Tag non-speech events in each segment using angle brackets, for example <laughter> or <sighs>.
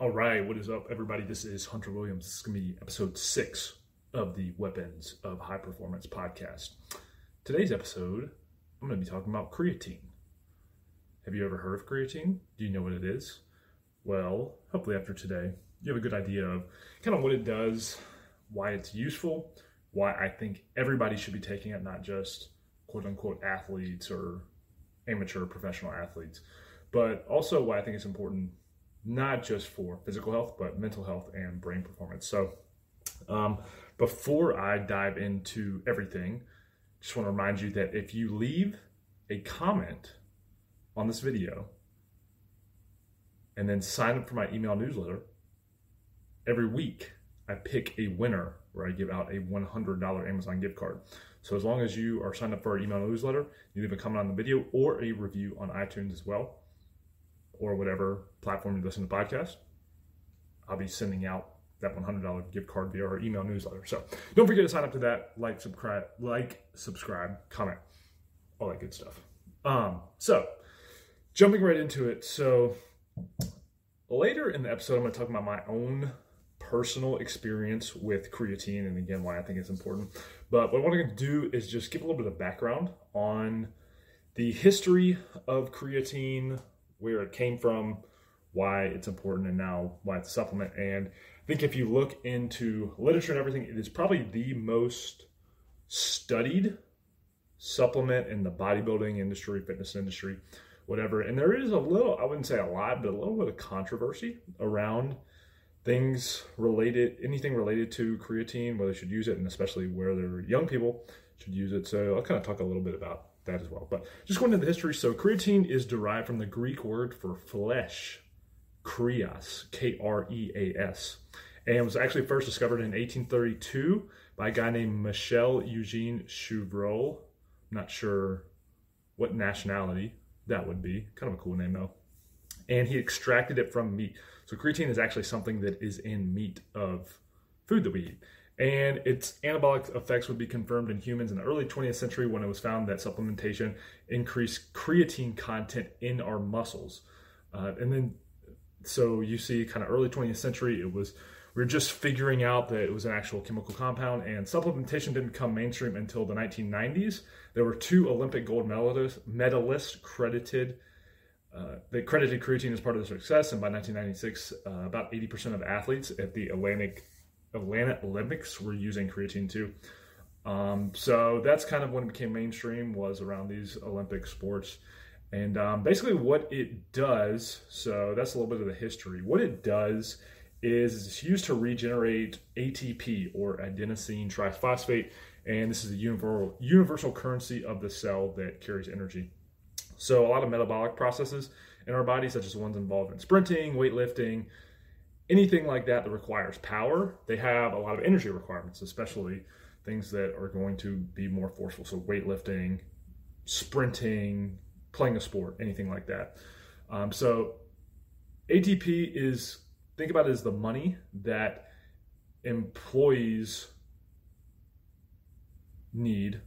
All right, what is up, everybody? This is Hunter Williams. This is going to be episode six of the Weapons of High Performance podcast. Today's episode, I'm going to be talking about creatine. Have you ever heard of creatine? Do you know what it is? Well, hopefully, after today, you have a good idea of kind of what it does, why it's useful, why I think everybody should be taking it, not just quote unquote athletes or amateur professional athletes, but also why I think it's important not just for physical health, but mental health and brain performance. So, um, before I dive into everything, just want to remind you that if you leave a comment on this video and then sign up for my email newsletter, every week I pick a winner where I give out a $100 Amazon gift card. So as long as you are signed up for our email newsletter, you leave a comment on the video or a review on iTunes as well or whatever platform you listen to the podcast, I'll be sending out that $100 gift card via our email newsletter. So don't forget to sign up to that, like, subscribe, like, subscribe, comment, all that good stuff. Um, so jumping right into it. So later in the episode, I'm going to talk about my own personal experience with creatine and again why I think it's important. But what I want to do is just give a little bit of background on the history of creatine, where it came from, why it's important, and now why it's a supplement. And I think if you look into literature and everything, it is probably the most studied supplement in the bodybuilding industry, fitness industry, whatever. And there is a little, I wouldn't say a lot, but a little bit of controversy around things related, anything related to creatine, whether they should use it, and especially where they're young people should use it. So I'll kind of talk a little bit about that as well. But just going into the history, so creatine is derived from the Greek word for flesh, kreas, K R E A S, and was actually first discovered in 1832 by a guy named Michel Eugene Chevreul. not sure what nationality that would be. Kind of a cool name though. And he extracted it from meat. So creatine is actually something that is in meat of food that we eat and its anabolic effects would be confirmed in humans in the early 20th century when it was found that supplementation increased creatine content in our muscles. Uh, and then, so you see, kind of early 20th century, it was we are just figuring out that it was an actual chemical compound, and supplementation didn't become mainstream until the 1990s. There were two Olympic gold medalists, medalists credited. Uh, they credited creatine as part of their success, and by 1996, uh, about 80% of athletes at the Atlantic Atlanta Olympics were using creatine too. Um, so that's kind of when it became mainstream was around these Olympic sports. And um, basically, what it does, so that's a little bit of the history. What it does is it's used to regenerate ATP or adenosine triphosphate, and this is a universal, universal currency of the cell that carries energy. So, a lot of metabolic processes in our body, such as ones involved in sprinting, weightlifting, anything like that that requires power, they have a lot of energy requirements, especially things that are going to be more forceful. So, weightlifting, sprinting, playing a sport, anything like that. Um, so, ATP is, think about it as the money that employees need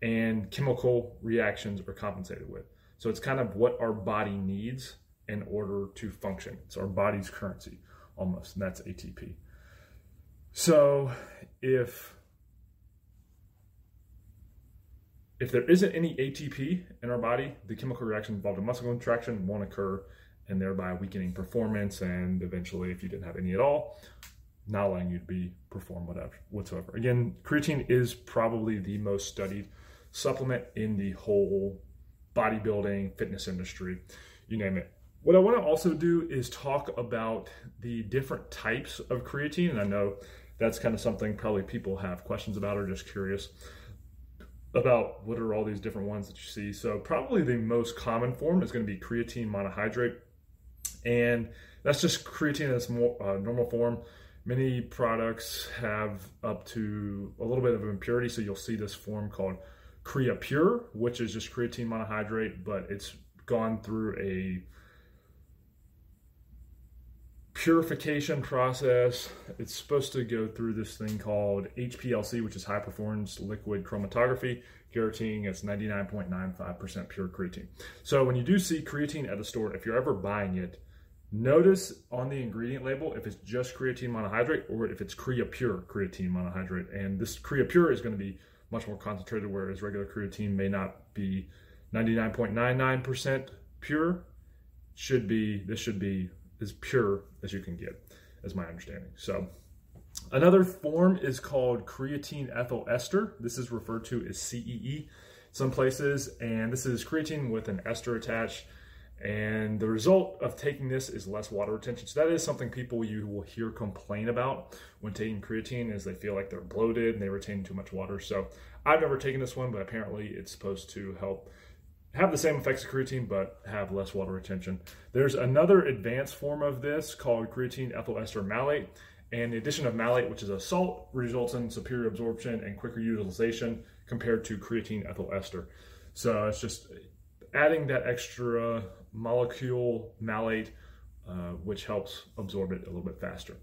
and chemical reactions are compensated with. So, it's kind of what our body needs in order to function. It's our body's currency almost, and that's ATP. So if if there isn't any ATP in our body, the chemical reaction involved in muscle contraction won't occur and thereby weakening performance and eventually if you didn't have any at all, not allowing you to be perform whatever whatsoever. Again, creatine is probably the most studied supplement in the whole bodybuilding fitness industry, you name it. What I want to also do is talk about the different types of creatine, and I know that's kind of something probably people have questions about or just curious about what are all these different ones that you see. So probably the most common form is going to be creatine monohydrate, and that's just creatine in its more, uh, normal form. Many products have up to a little bit of impurity, so you'll see this form called CreaPure, which is just creatine monohydrate, but it's gone through a purification process. It's supposed to go through this thing called HPLC, which is high performance liquid chromatography, guaranteeing it's 99.95% pure creatine. So when you do see creatine at a store, if you're ever buying it, Notice on the ingredient label if it's just creatine monohydrate or if it's Creapure creatine monohydrate. And this Creapure is going to be much more concentrated, whereas regular creatine may not be 99.99% pure. Should be this should be as pure as you can get, as my understanding. So another form is called creatine ethyl ester. This is referred to as CEE some places, and this is creatine with an ester attached. And the result of taking this is less water retention. So that is something people you will hear complain about when taking creatine is they feel like they're bloated and they retain too much water. So I've never taken this one, but apparently it's supposed to help have the same effects of creatine but have less water retention. There's another advanced form of this called creatine ethyl ester malate. And the addition of malate, which is a salt, results in superior absorption and quicker utilization compared to creatine ethyl ester. So it's just adding that extra molecule malate, uh, which helps absorb it a little bit faster.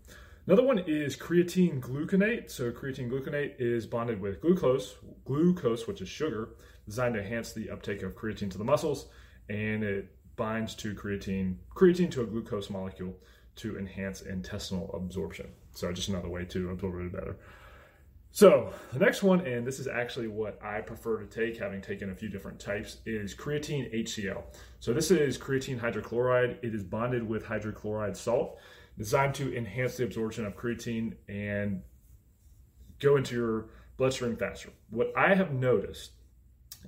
Another one is creatine gluconate. So creatine gluconate is bonded with glucose, glucose, which is sugar, designed to enhance the uptake of creatine to the muscles, and it binds to creatine, creatine to a glucose molecule to enhance intestinal absorption. So just another way to absorb it better. So the next one, and this is actually what I prefer to take, having taken a few different types, is creatine HCl. So this is creatine hydrochloride. It is bonded with hydrochloride salt, designed to enhance the absorption of creatine and go into your bloodstream faster. What I have noticed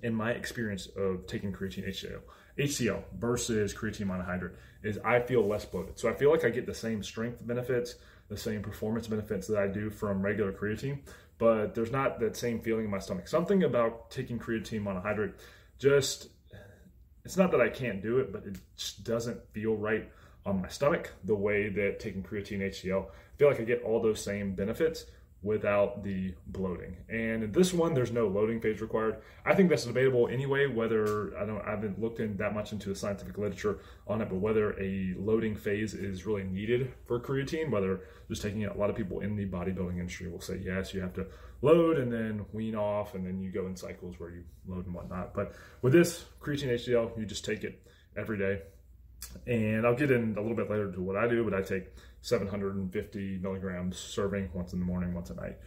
in my experience of taking creatine HCl, HCl versus creatine monohydrate is I feel less bloated. So I feel like I get the same strength benefits, the same performance benefits that I do from regular creatine, but there's not that same feeling in my stomach. Something about taking creatine monohydrate just, it's not that I can't do it, but it just doesn't feel right on my stomach the way that taking creatine HCl. I feel like I get all those same benefits without the bloating. And in this one, there's no loading phase required. I think that's debatable anyway, whether I don't I haven't looked in that much into the scientific literature on it, but whether a loading phase is really needed for creatine, whether just taking it, a lot of people in the bodybuilding industry will say yes, you have to load and then wean off, and then you go in cycles where you load and whatnot. But with this creatine HCl, you just take it every day. And I'll get in a little bit later to what I do, but I take 750 milligrams serving once in the morning, once at night.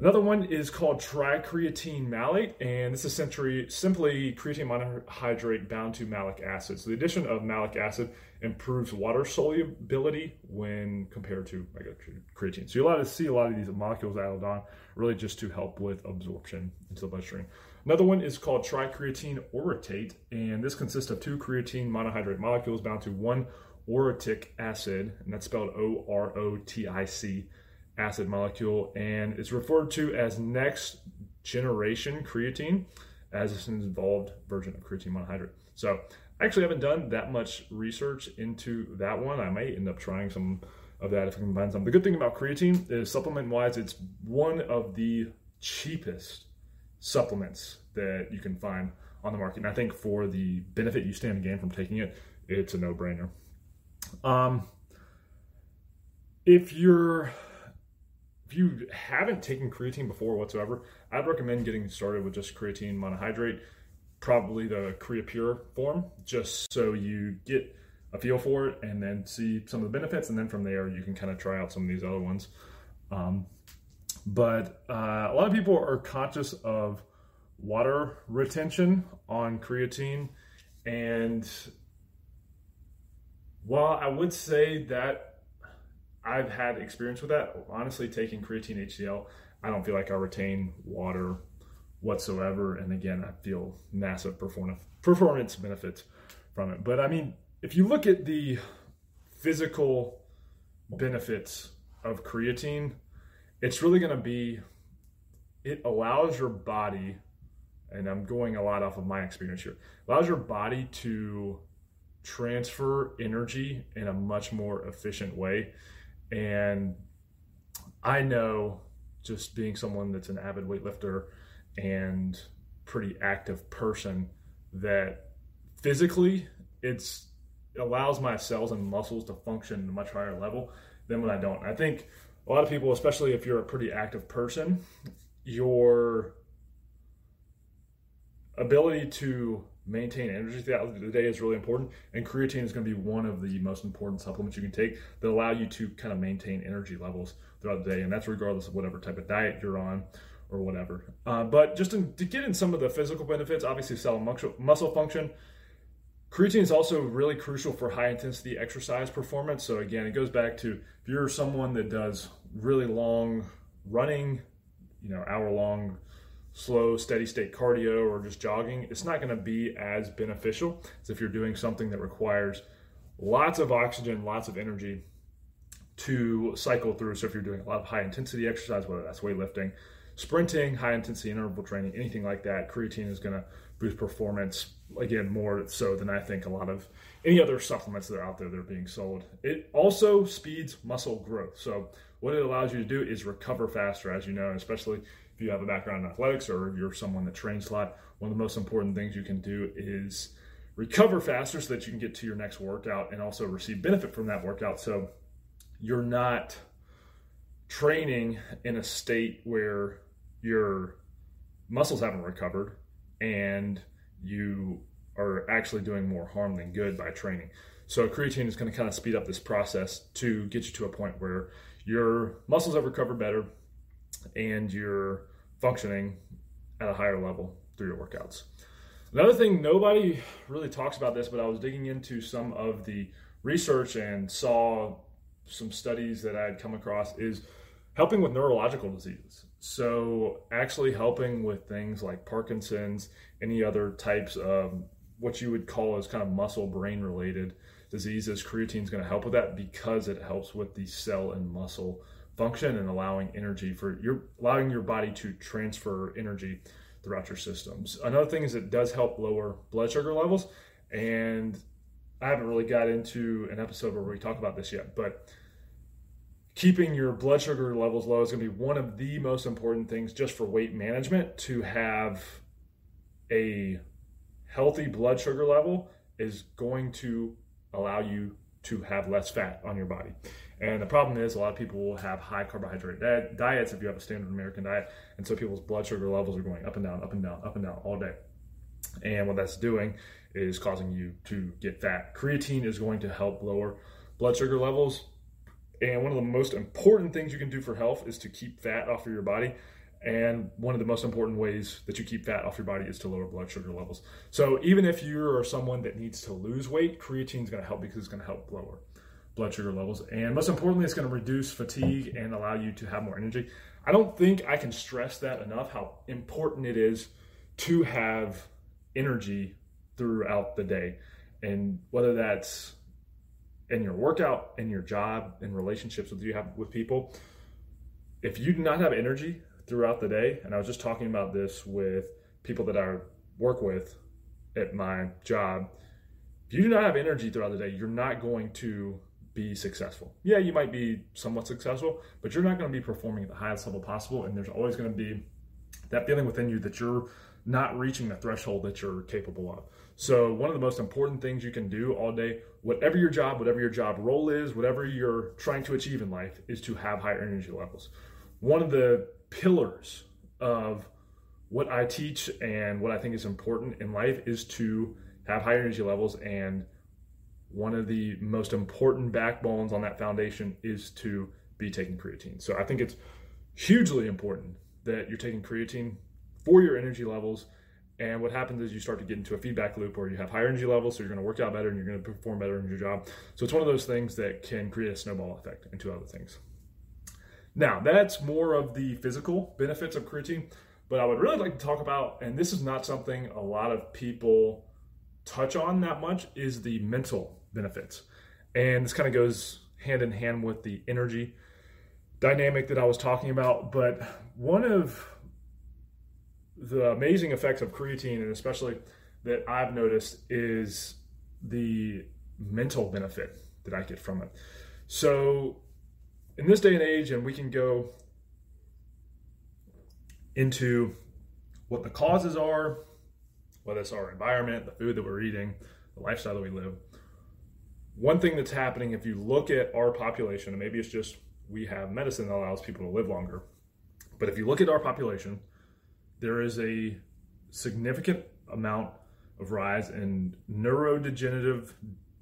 Another one is called tricreatine malate, and this is simply, simply creatine monohydrate bound to malic acid. So the addition of malic acid improves water solubility when compared to regular creatine. So you see a lot of these molecules added on really just to help with absorption into the bloodstream. Another one is called tricreatine orotate, and this consists of two creatine monohydrate molecules bound to one orotic acid, and that's spelled O R O T I C acid molecule, and it's referred to as next generation creatine, as it's an evolved version of creatine monohydrate. So I actually haven't done that much research into that one. I might end up trying some of that if I can find some. The good thing about creatine is supplement wise, it's one of the cheapest supplements that you can find on the market. And I think for the benefit you stand to gain from taking it, it's a no brainer. Um, if you're if you haven't taken creatine before whatsoever, I'd recommend getting started with just creatine monohydrate, probably the Creapure form, just so you get a feel for it and then see some of the benefits, and then from there you can kind of try out some of these other ones. Um, but uh, a lot of people are conscious of water retention on creatine, and well, I would say that I've had experience with that. Honestly, taking creatine HCl, I don't feel like I retain water whatsoever. And again, I feel massive performance benefits from it. But I mean, if you look at the physical benefits of creatine, it's really going to be it allows your body, and I'm going a lot off of my experience here, allows your body to transfer energy in a much more efficient way. And I know just being someone that's an avid weightlifter and pretty active person that physically it's it allows my cells and muscles to function at a much higher level than when I don't. I think a lot of people, especially if you're a pretty active person, your ability to maintain energy throughout the day is really important. And creatine is going to be one of the most important supplements you can take that allow you to kind of maintain energy levels throughout the day. And that's regardless of whatever type of diet you're on or whatever. Uh, but just in, to get in some of the physical benefits, obviously cell muscle, muscle function. Creatine is also really crucial for high intensity exercise performance. So again, it goes back to if you're someone that does really long running, you know, hour long slow, steady state cardio or just jogging, it's not going to be as beneficial as if you're doing something that requires lots of oxygen, lots of energy to cycle through. So if you're doing a lot of high intensity exercise, whether that's weightlifting, sprinting, high intensity interval training, anything like that, creatine is going to boost performance again more so than I think a lot of any other supplements that are out there that are being sold. It also speeds muscle growth. So what it allows you to do is recover faster, as you know, especially if you have a background in athletics or if you're someone that trains a lot, one of the most important things you can do is recover faster so that you can get to your next workout and also receive benefit from that workout. So you're not training in a state where your muscles haven't recovered and you are actually doing more harm than good by training. So creatine is going to kind of speed up this process to get you to a point where your muscles have recovered better, and you're functioning at a higher level through your workouts. Another thing, nobody really talks about this, but I was digging into some of the research and saw some studies that I had come across is helping with neurological diseases. So, actually helping with things like Parkinson's, any other types of what you would call as kind of muscle brain related diseases, creatine is going to help with that because it helps with the cell and muscle function and allowing energy for your allowing your body to transfer energy throughout your systems. Another thing is it does help lower blood sugar levels and I haven't really got into an episode where we talk about this yet, but keeping your blood sugar levels low is going to be one of the most important things just for weight management to have a healthy blood sugar level is going to allow you to have less fat on your body. And the problem is, a lot of people will have high carbohydrate diets if you have a standard American diet. And so people's blood sugar levels are going up and down, up and down, up and down all day. And what that's doing is causing you to get fat. Creatine is going to help lower blood sugar levels. And one of the most important things you can do for health is to keep fat off of your body. And one of the most important ways that you keep fat off your body is to lower blood sugar levels. So even if you are someone that needs to lose weight, creatine is going to help because it's going to help lower blood sugar levels. And most importantly, it's going to reduce fatigue and allow you to have more energy. I don't think I can stress that enough how important it is to have energy throughout the day. And whether that's in your workout, in your job, in relationships with you have with people, if you do not have energy throughout the day. And I was just talking about this with people that I work with at my job. If you do not have energy throughout the day, you're not going to be successful. Yeah, you might be somewhat successful, but you're not going to be performing at the highest level possible. And there's always going to be that feeling within you that you're not reaching the threshold that you're capable of. So, one of the most important things you can do all day, whatever your job, whatever your job role is, whatever you're trying to achieve in life, is to have higher energy levels. One of the pillars of what I teach and what I think is important in life is to have high energy levels. And one of the most important backbones on that foundation is to be taking creatine. So I think it's hugely important that you're taking creatine for your energy levels. And what happens is you start to get into a feedback loop where you have higher energy levels, so you're going to work out better and you're going to perform better in your job. So it's one of those things that can create a snowball effect into other things. Now, that's more of the physical benefits of creatine, but I would really like to talk about, and this is not something a lot of people touch on that much, is the mental benefits. And this kind of goes hand in hand with the energy dynamic that I was talking about. But one of the amazing effects of creatine, and especially that I've noticed, is the mental benefit that I get from it. So in this day and age, and we can go into what the causes are, whether it's our environment, the food that we're eating, the lifestyle that we live. One thing that's happening, if you look at our population, and maybe it's just we have medicine that allows people to live longer, but if you look at our population, there is a significant amount of rise in neurodegenerative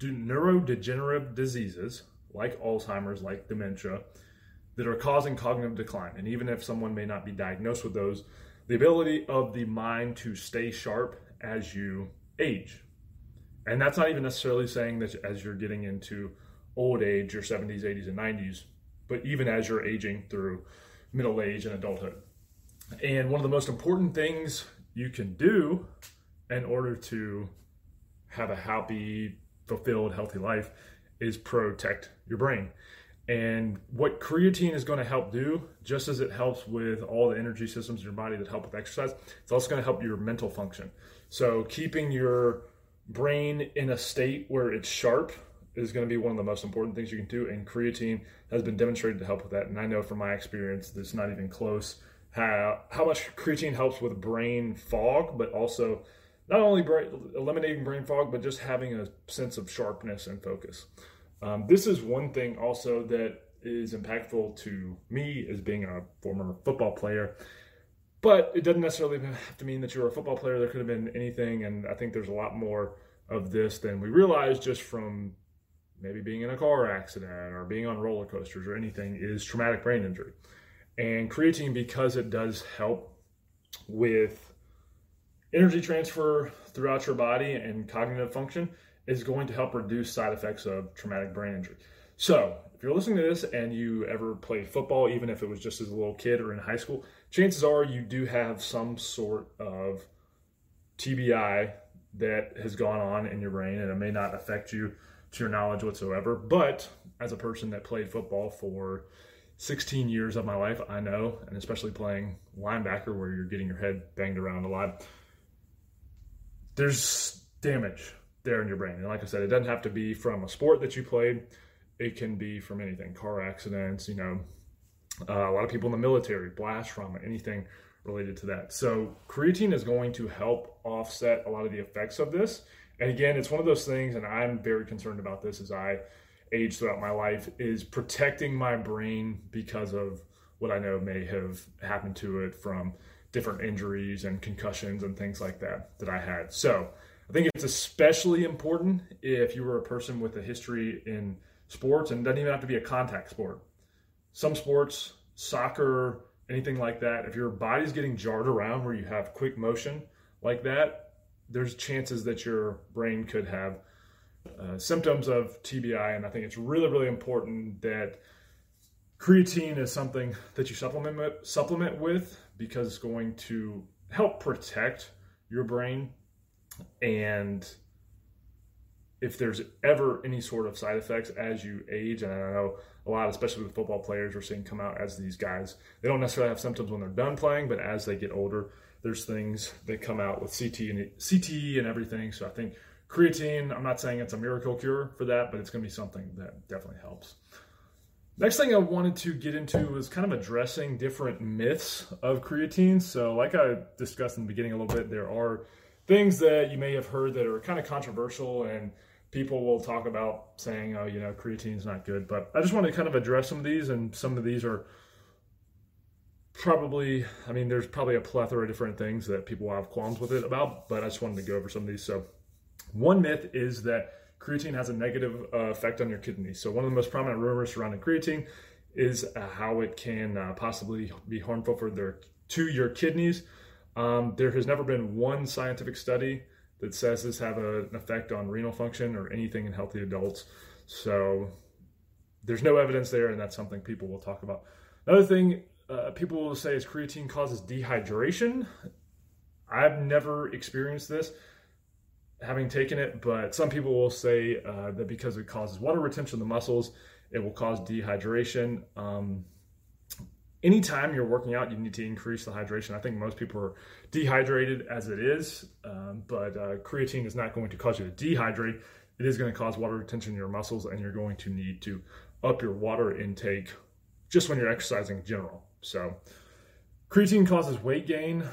neurodegenerative diseases like Alzheimer's, like dementia, that are causing cognitive decline. And even if someone may not be diagnosed with those, the ability of the mind to stay sharp as you age. And that's not even necessarily saying that as you're getting into old age, your 70s, 80s, and 90s, but even as you're aging through middle age and adulthood. And one of the most important things you can do in order to have a happy, fulfilled, healthy life is protect your brain. And what creatine is going to help do, just as it helps with all the energy systems in your body that help with exercise, it's also going to help your mental function. So, keeping your brain in a state where it's sharp is going to be one of the most important things you can do. And creatine has been demonstrated to help with that. And I know from my experience, it's not even close how, how much creatine helps with brain fog, but also not only brain, eliminating brain fog, but just having a sense of sharpness and focus. Um, this is one thing also that is impactful to me as being a former football player. But it doesn't necessarily have to mean that you're a football player. There could have been anything, and I think there's a lot more of this than we realize just from maybe being in a car accident or being on roller coasters or anything is traumatic brain injury. And creatine, because it does help with energy transfer throughout your body and cognitive function, is going to help reduce side effects of traumatic brain injury. So, if you're listening to this and you ever played football, even if it was just as a little kid or in high school, chances are you do have some sort of TBI that has gone on in your brain and it may not affect you to your knowledge whatsoever. But as a person that played football for 16 years of my life, I know, and especially playing linebacker where you're getting your head banged around a lot, there's damage there in your brain. And like I said, it doesn't have to be from a sport that you played. It can be from anything, car accidents, you know, uh, a lot of people in the military, blast trauma, anything related to that. So creatine is going to help offset a lot of the effects of this. And again, it's one of those things, and I'm very concerned about this as I age throughout my life, is protecting my brain because of what I know may have happened to it from different injuries and concussions and things like that that I had. So I think it's especially important if you were a person with a history in sports and doesn't even have to be a contact sport. Some sports, soccer, anything like that, if your body's getting jarred around where you have quick motion like that, there's chances that your brain could have uh, symptoms of TBI. And I think it's really, really important that creatine is something that you supplement supplement with because it's going to help protect your brain and if there's ever any sort of side effects as you age, and I know a lot, especially with football players, we're seeing come out as these guys, they don't necessarily have symptoms when they're done playing, but as they get older, there's things that come out with CT and CTE and everything. So I think creatine, I'm not saying it's a miracle cure for that, but it's going to be something that definitely helps. Next thing I wanted to get into was kind of addressing different myths of creatine. So, like I discussed in the beginning a little bit, there are things that you may have heard that are kind of controversial and people will talk about saying, oh, you know, creatine's not good. But I just want to kind of address some of these, and some of these are probably, I mean, there's probably a plethora of different things that people have qualms with it about, but I just wanted to go over some of these. So, one myth is that creatine has a negative uh, effect on your kidneys. So, one of the most prominent rumors surrounding creatine is uh, how it can uh, possibly be harmful for their to your kidneys. Um, there has never been one scientific study that says this have a, an effect on renal function or anything in healthy adults. So there's no evidence there, and that's something people will talk about. Another thing uh, people will say is creatine causes dehydration. I've never experienced this having taken it, but some people will say uh, that because it causes water retention in the muscles, it will cause dehydration. Um, anytime you're working out, you need to increase the hydration. I think most people are dehydrated as it is, um, but uh, creatine is not going to cause you to dehydrate. It is going to cause water retention in your muscles, and you're going to need to up your water intake just when you're exercising in general. So, creatine causes weight gain.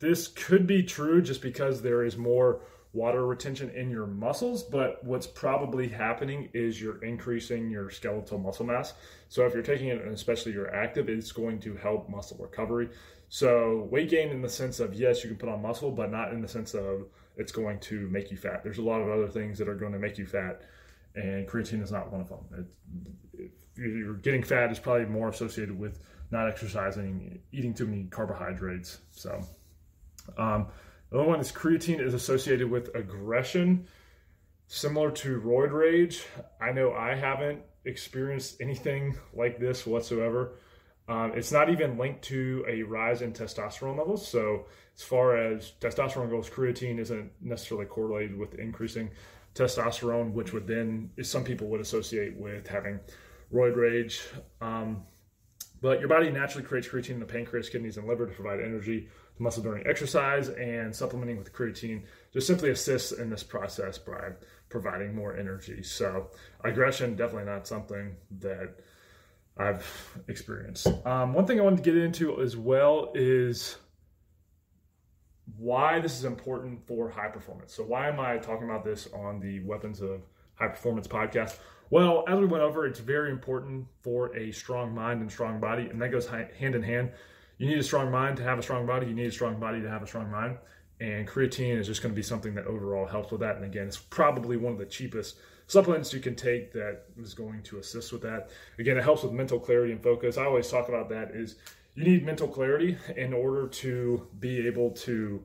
This could be true just because there is more water retention in your muscles, but what's probably happening is you're increasing your skeletal muscle mass. So if you're taking it, and especially you're active, it's going to help muscle recovery. So weight gain in the sense of yes, you can put on muscle, but not in the sense of it's going to make you fat. There's a lot of other things that are going to make you fat, and creatine is not one of them. It, you're getting fat is probably more associated with not exercising, eating too many carbohydrates. So, um, the other one is creatine is associated with aggression, similar to roid rage. I know I haven't experienced anything like this whatsoever. Um, it's not even linked to a rise in testosterone levels. So, as far as testosterone goes, creatine isn't necessarily correlated with increasing testosterone, which would then, some people would associate with having roid rage. Um, but your body naturally creates creatine in the pancreas, kidneys, and liver to provide energy muscle during exercise, and supplementing with creatine just simply assists in this process by providing more energy. So, aggression definitely not something that I've experienced. Um, one thing I wanted to get into as well is why this is important for high performance. So, why am I talking about this on the Weapons of High Performance podcast? Well, as we went over, it's very important for a strong mind and strong body, and that goes hand in hand. You need a strong mind to have a strong body. You need a strong body to have a strong mind. And creatine is just going to be something that overall helps with that. And again, it's probably one of the cheapest supplements you can take that is going to assist with that. Again, it helps with mental clarity and focus. I always talk about that is you need mental clarity in order to be able to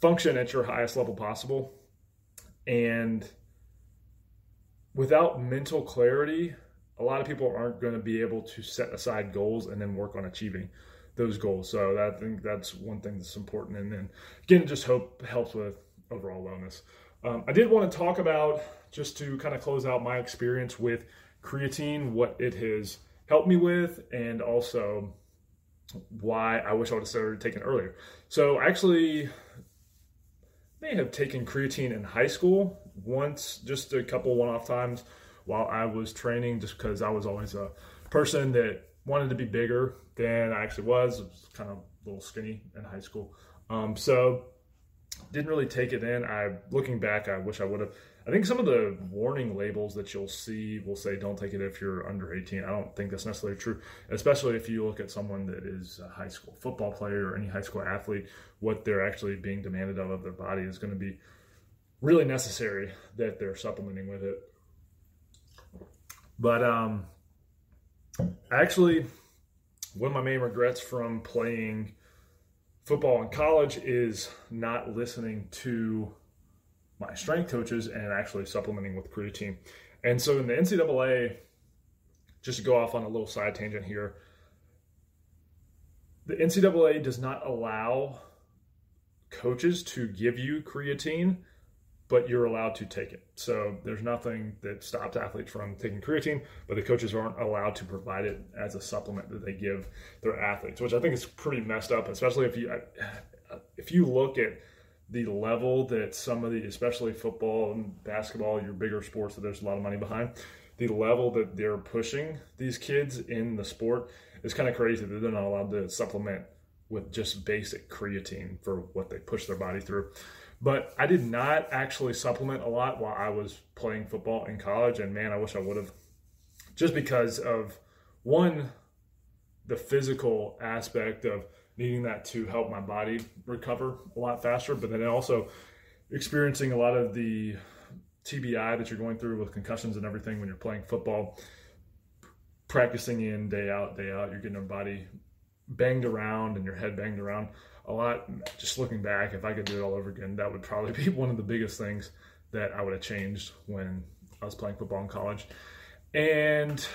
function at your highest level possible. And without mental clarity, a lot of people aren't going to be able to set aside goals and then work on achieving those goals. So that, I think that's one thing that's important. And then again, just hope helps with overall wellness. Um, I did want to talk about just to kind of close out my experience with creatine, what it has helped me with, and also why I wish I would have started taking earlier. So I actually may have taken creatine in high school once, just a couple one-off times while I was training, just because I was always a person that wanted to be bigger than I actually was. I was kind of a little skinny in high school. Um, so didn't really take it in. I looking back, I wish I would have. I think some of the warning labels that you'll see will say don't take it if you're under 18. I don't think that's necessarily true, especially if you look at someone that is a high school football player or any high school athlete. What they're actually being demanded of of their body is going to be really necessary that they're supplementing with it. But um, actually, one of my main regrets from playing football in college is not listening to my strength coaches and actually supplementing with creatine. And so in the NCAA, just to go off on a little side tangent here, the NCAA does not allow coaches to give you creatine but you're allowed to take it. So there's nothing that stops athletes from taking creatine, but the coaches aren't allowed to provide it as a supplement that they give their athletes, which I think is pretty messed up, especially if you <sighs> if you look at the level that some of the especially football and basketball, your bigger sports that there's a lot of money behind, the level that they're pushing these kids in the sport is kind of crazy that they're not allowed to supplement with just basic creatine for what they push their body through. But I did not actually supplement a lot while I was playing football in college. And man, I wish I would have. Just because of one, the physical aspect of needing that to help my body recover a lot faster, but then also experiencing a lot of the TBI that you're going through with concussions and everything when you're playing football, practicing in day out, day out, you're getting your body banged around and your head banged around a lot. Just looking back, if I could do it all over again, that would probably <laughs> be one of the biggest things that I would have changed when I was playing football in college. And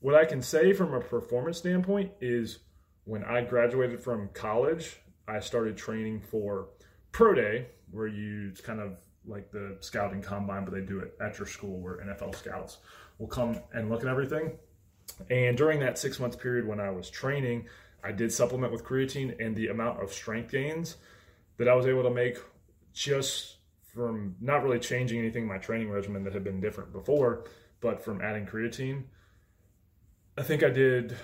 what I can say from a performance standpoint is when I graduated from college, I started training for Pro Day, where you it's kind of like the scouting combine, but they do it at your school where NFL scouts will come and look at everything. And during that six month period when I was training, I did supplement with creatine and the amount of strength gains that I was able to make just from not really changing anything in my training regimen that had been different before, but from adding creatine. I think I did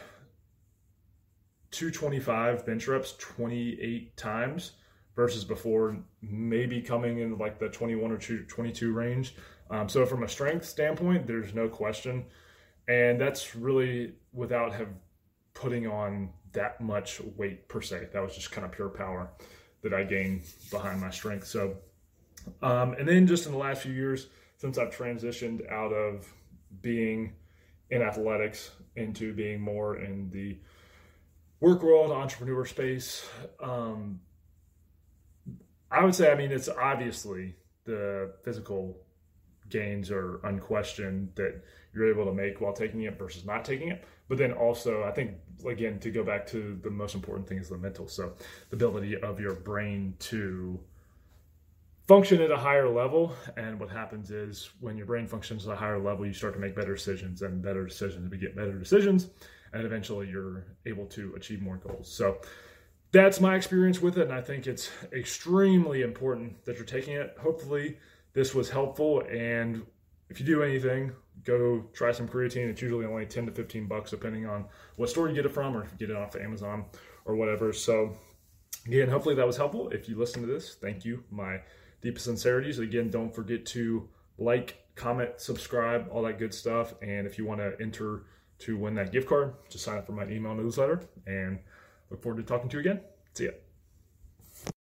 225 bench reps 28 times versus before maybe coming in like the 21 or 22 range. Um, so from a strength standpoint, there's no question. And that's really without have putting on that much weight per se. That was just kind of pure power that I gained behind my strength. So Um, and then just in the last few years, since I've transitioned out of being in athletics into being more in the work world, entrepreneur space, um, I would say, I mean, it's obviously the physical gains are unquestioned that you're able to make while taking it versus not taking it. But then also, I think, again, to go back to the most important thing is the mental. So the ability of your brain to function at a higher level. And what happens is when your brain functions at a higher level, you start to make better decisions and better decisions. We get better decisions, and eventually you're able to achieve more goals. So that's my experience with it. And I think it's extremely important that you're taking it. Hopefully, this was helpful. And if you do anything, go try some creatine. It's usually only 10 to 15 bucks, depending on what store you get it from or if you get it off Amazon or whatever. So, again, hopefully that was helpful. If you listen to this, thank you. My deepest sincerities. Again, don't forget to like, comment, subscribe, all that good stuff. And if you want to enter to win that gift card, just sign up for my email newsletter and look forward to talking to you again. See ya.